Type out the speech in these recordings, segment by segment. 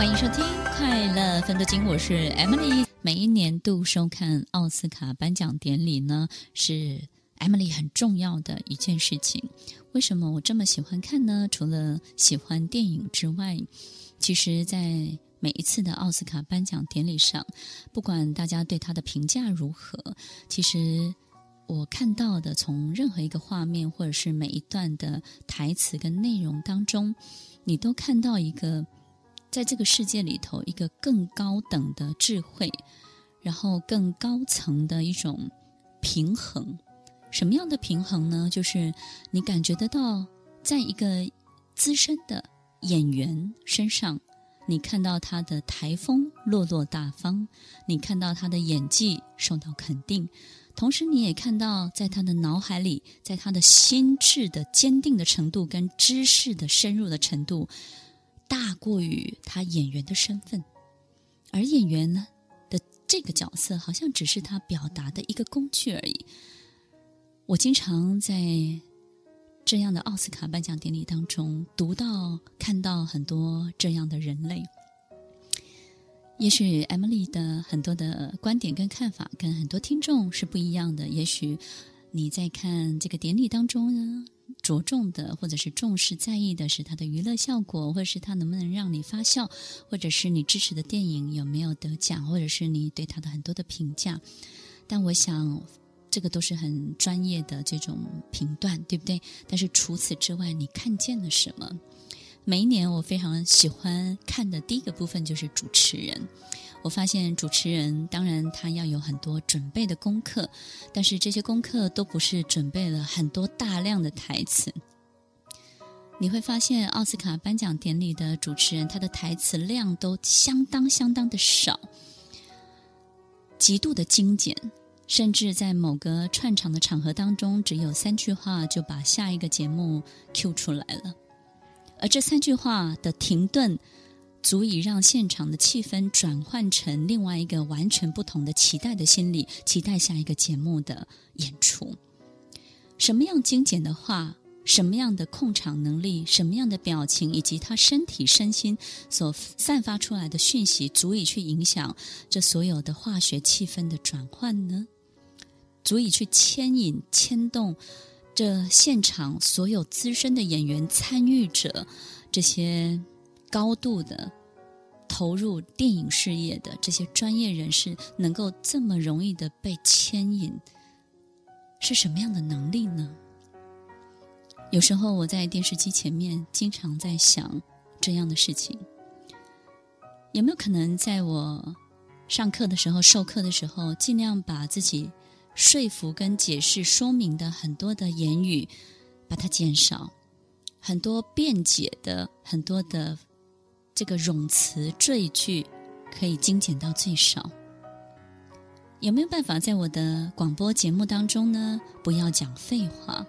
欢迎收听《快乐分多金》，我是 Emily。每一年度收看奥斯卡颁奖典礼呢，是 Emily 很重要的一件事情。为什么我这么喜欢看呢？除了喜欢电影之外，其实，在每一次的奥斯卡颁奖典礼上，不管大家对他的评价如何，其实我看到的，从任何一个画面或者是每一段的台词跟内容当中，你都看到一个在这个世界里头一个更高等的智慧，然后更高层的一种平衡。什么样的平衡呢？就是你感觉得到，在一个资深的演员身上。你看到他的台风落落大方，你看到他的演技受到肯定，同时你也看到在他的脑海里，在他的心智的坚定的程度跟知识的深入的程度，大过于他演员的身份，而演员呢的这个角色好像只是他表达的一个工具而已。我经常在。这样的奥斯卡颁奖典礼当中，读到、看到很多这样的人类。也许 Emily 的很多的观点跟看法跟很多听众是不一样的。也许你在看这个典礼当中呢，着重的或者是重视在意的是它的娱乐效果，或者是它能不能让你发笑，或者是你支持的电影有没有得奖，或者是你对它的很多的评价。但我想。这个都是很专业的这种评断，对不对？但是除此之外，你看见了什么？每一年我非常喜欢看的第一个部分就是主持人。我发现主持人当然他要有很多准备的功课，但是这些功课都不是准备了很多大量的台词。你会发现奥斯卡颁奖典礼的主持人他的台词量都相当相当的少，极度的精简。甚至在某个串场的场合当中，只有三句话就把下一个节目 cue 出来了，而这三句话的停顿，足以让现场的气氛转换成另外一个完全不同的期待的心理，期待下一个节目的演出。什么样精简的话，什么样的控场能力，什么样的表情，以及他身体身心所散发出来的讯息，足以去影响这所有的化学气氛的转换呢？足以去牵引、牵动这现场所有资深的演员、参与者，这些高度的投入电影事业的这些专业人士，能够这么容易的被牵引，是什么样的能力呢？有时候我在电视机前面，经常在想这样的事情：有没有可能在我上课的时候、授课的时候，尽量把自己说服跟解释说明的很多的言语，把它减少；很多辩解的很多的这个冗词赘句，可以精简到最少。有没有办法在我的广播节目当中呢？不要讲废话，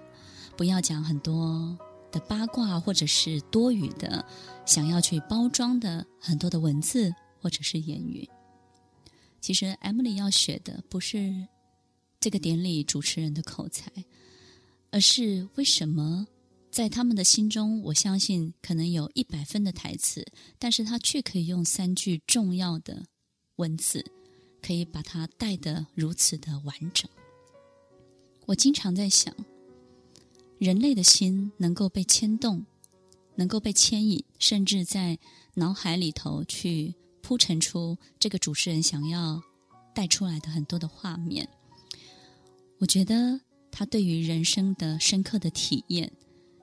不要讲很多的八卦，或者是多余的想要去包装的很多的文字或者是言语。其实 Emily 要学的不是。这个典礼主持人的口才，而是为什么在他们的心中，我相信可能有一百分的台词，但是他却可以用三句重要的文字，可以把它带得如此的完整。我经常在想，人类的心能够被牵动，能够被牵引，甚至在脑海里头去铺陈出这个主持人想要带出来的很多的画面。我觉得他对于人生的深刻的体验，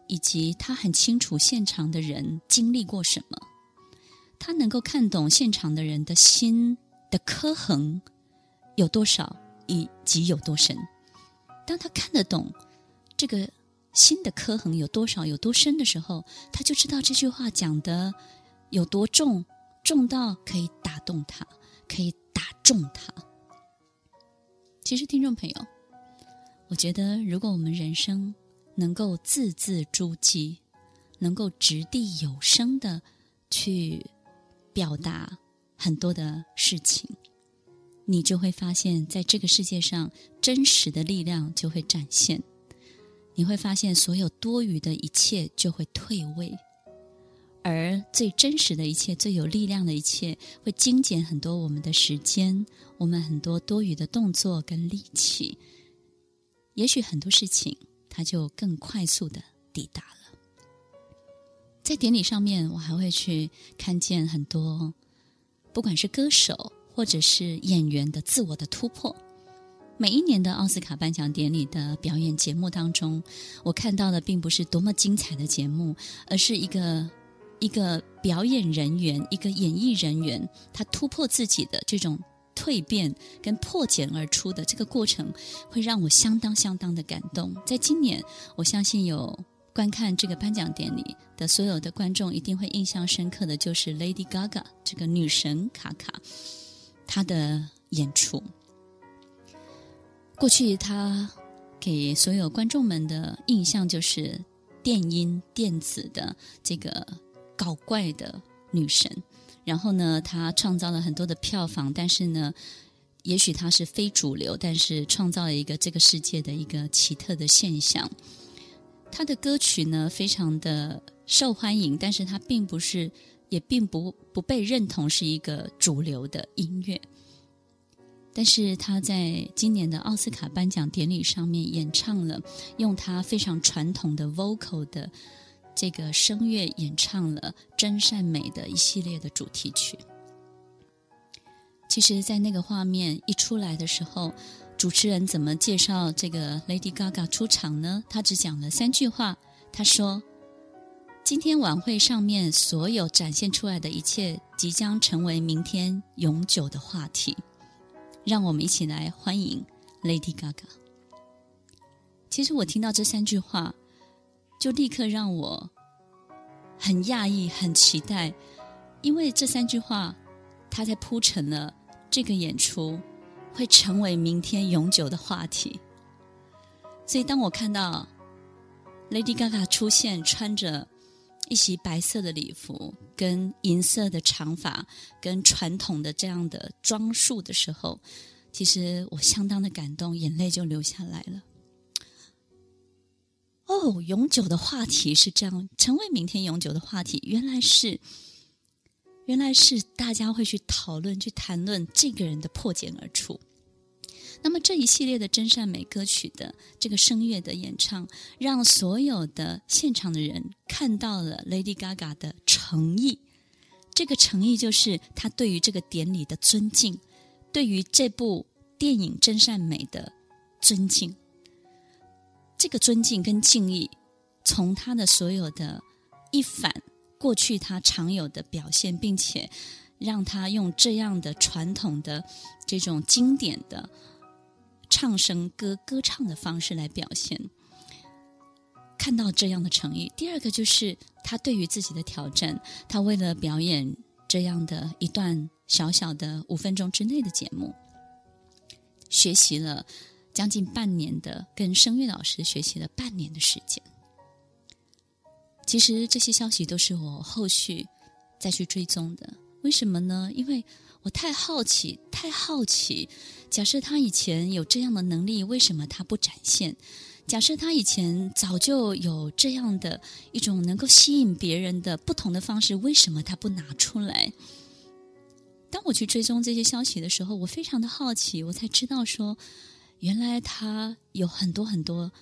以及他很清楚现场的人经历过什么，他能够看懂现场的人的心的刻痕有多少，以及有多深。当他看得懂这个心的刻痕有多少、有多深的时候，他就知道这句话讲的有多重，重到可以打动他，可以打中他。其实，听众朋友。我觉得，如果我们人生能够字字珠玑，能够掷地有声的去表达很多的事情，你就会发现，在这个世界上，真实的力量就会展现。你会发现，所有多余的一切就会退位，而最真实的一切、最有力量的一切，会精简很多我们的时间，我们很多多余的动作跟力气。也许很多事情，它就更快速的抵达了。在典礼上面，我还会去看见很多，不管是歌手或者是演员的自我的突破。每一年的奥斯卡颁奖典礼的表演节目当中，我看到的并不是多么精彩的节目，而是一个一个表演人员、一个演艺人员，他突破自己的这种蜕变跟破茧而出的这个过程，会让我相当相当的感动。在今年，我相信有观看这个颁奖典礼的所有的观众一定会印象深刻的就是 Lady Gaga 这个女神卡卡她的演出。过去，她给所有观众们的印象就是电音电子的这个搞怪的女神。然后呢，他创造了很多的票房，但是呢，也许他是非主流，但是创造了一个这个世界的一个奇特的现象。他的歌曲呢，非常的受欢迎，但是他并不是，也并不不被认同是一个主流的音乐。但是他在今年的奥斯卡颁奖典礼上面演唱了，用他非常传统的 vocal 的这个声乐演唱了《真善美》的一系列的主题曲。其实，在那个画面一出来的时候，主持人怎么介绍这个 Lady Gaga 出场呢？他只讲了三句话。他说：“今天晚会上面所有展现出来的一切，即将成为明天永久的话题。”让我们一起来欢迎 Lady Gaga。其实我听到这三句话，就立刻让我很讶异、很期待，因为这三句话，它在铺陈了这个演出会成为明天永久的话题。所以，当我看到 Lady Gaga 出现，穿着一袭白色的礼服，跟银色的长发，跟传统的这样的装束的时候，其实我相当的感动，眼泪就流下来了。哦，永久的话题是这样，成为明天永久的话题，原来是，原来是大家会去讨论、去谈论这个人的破茧而出。那么这一系列的真善美歌曲的这个声乐的演唱，让所有的现场的人看到了 Lady Gaga 的诚意。这个诚意就是他对于这个典礼的尊敬，对于这部电影《真善美》的尊敬。这个尊敬跟敬意，从他的所有的一反过去他常有的表现，并且让他用这样的传统的这种经典的。唱声歌歌唱的方式来表现，看到这样的诚意。第二个就是他对于自己的挑战，他为了表演这样的一段小小的五分钟之内的节目，学习了将近半年的，跟声乐老师学习了半年的时间。其实这些消息都是我后续再去追踪的。为什么呢？因为我太好奇，太好奇。假设他以前有这样的能力，为什么他不展现？假设他以前早就有这样的一种能够吸引别人的不同的方式，为什么他不拿出来？当我去追踪这些消息的时候，我非常的好奇，我才知道说，原来他有很多很多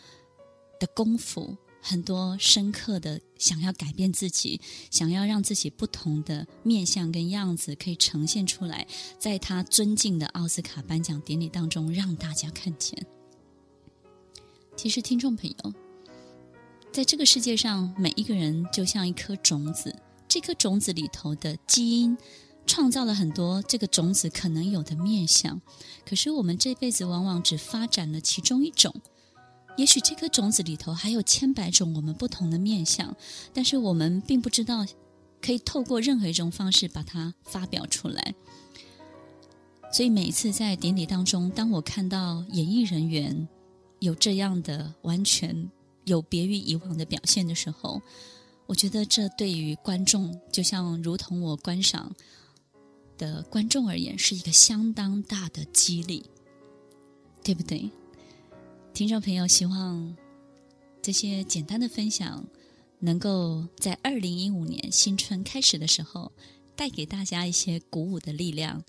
的功夫。很多深刻的想要改变自己，想要让自己不同的面相跟样子可以呈现出来，在他尊敬的奥斯卡颁奖典礼当中让大家看见。其实，听众朋友，在这个世界上，每一个人就像一颗种子，这颗种子里头的基因创造了很多这个种子可能有的面相，可是我们这辈子往往只发展了其中一种。也许这颗种子里头还有千百种我们不同的面相，但是我们并不知道，可以透过任何一种方式把它发表出来。所以每一次在典礼当中，当我看到演艺人员有这样的完全有别于以往的表现的时候，我觉得这对于观众，就像如同我观赏的观众而言，是一个相当大的激励，对不对？听众朋友，希望这些简单的分享能够在二零一五年新春开始的时候，带给大家一些鼓舞的力量。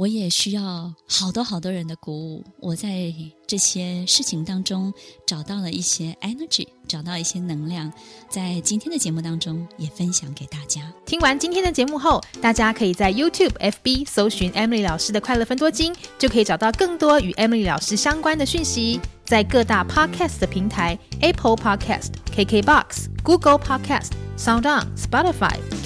我也需要好多好多人的鼓舞。我在这些事情当中找到了一些 energy，找到一些能量，在今天的节目当中也分享给大家。听完今天的节目后，大家可以在 YouTube、FB 搜寻 Emily 老师的快乐分多金，就可以找到更多与 Emily 老师相关的讯息。在各大 Podcast 的平台，Apple Podcast、KKBox、Google Podcast、SoundOn、Spotify、